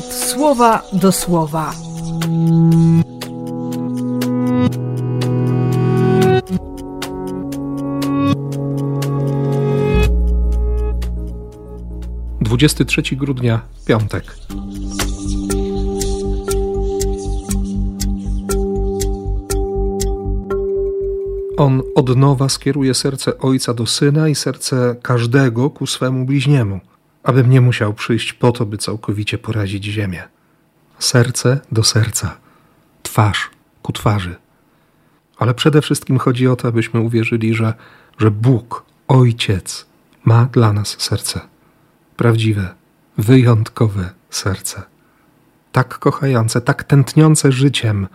słowa do słowa. Dwudziesty trzeci grudnia, piątek. On od nowa skieruje serce ojca do syna i serce każdego ku swemu bliźniemu, abym nie musiał przyjść po to, by całkowicie porazić ziemię. Serce do serca, twarz ku twarzy. Ale przede wszystkim chodzi o to, abyśmy uwierzyli, że, że Bóg, Ojciec, ma dla nas serce. Prawdziwe, wyjątkowe serce. Tak kochające, tak tętniące życiem,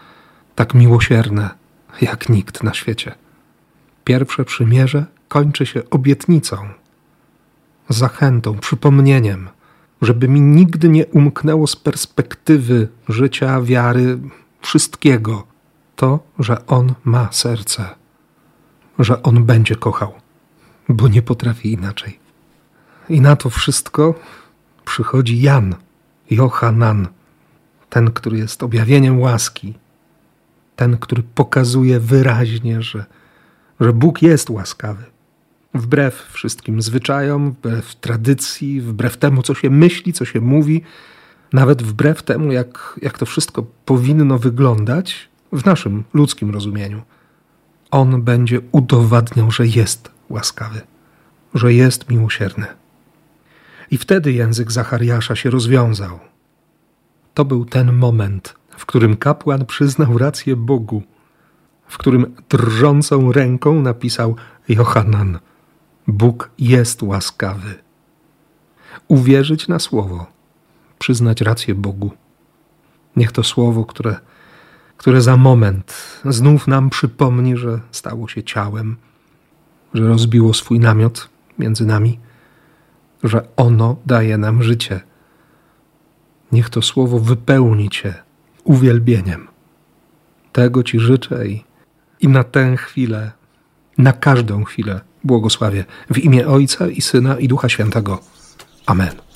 tak miłosierne, jak nikt na świecie. Pierwsze przymierze kończy się obietnicą, zachętą, przypomnieniem, żeby mi nigdy nie umknęło z perspektywy życia, wiary, wszystkiego to, że On ma serce, że On będzie kochał, bo nie potrafi inaczej. I na to wszystko przychodzi Jan, Johanan, ten, który jest objawieniem łaski, ten, który pokazuje wyraźnie, że że Bóg jest łaskawy. Wbrew wszystkim zwyczajom, wbrew tradycji, wbrew temu, co się myśli, co się mówi, nawet wbrew temu, jak, jak to wszystko powinno wyglądać w naszym ludzkim rozumieniu. On będzie udowadniał, że jest łaskawy, że jest miłosierny. I wtedy język Zachariasza się rozwiązał. To był ten moment, w którym kapłan przyznał rację Bogu w którym drżącą ręką napisał Johanan: Bóg jest łaskawy. Uwierzyć na słowo, przyznać rację Bogu. Niech to słowo, które, które za moment znów nam przypomni, że stało się ciałem, że rozbiło swój namiot między nami, że ono daje nam życie. Niech to słowo wypełni Cię uwielbieniem. Tego Ci życzę i i na tę chwilę, na każdą chwilę błogosławię w imię Ojca i Syna i Ducha Świętego. Amen.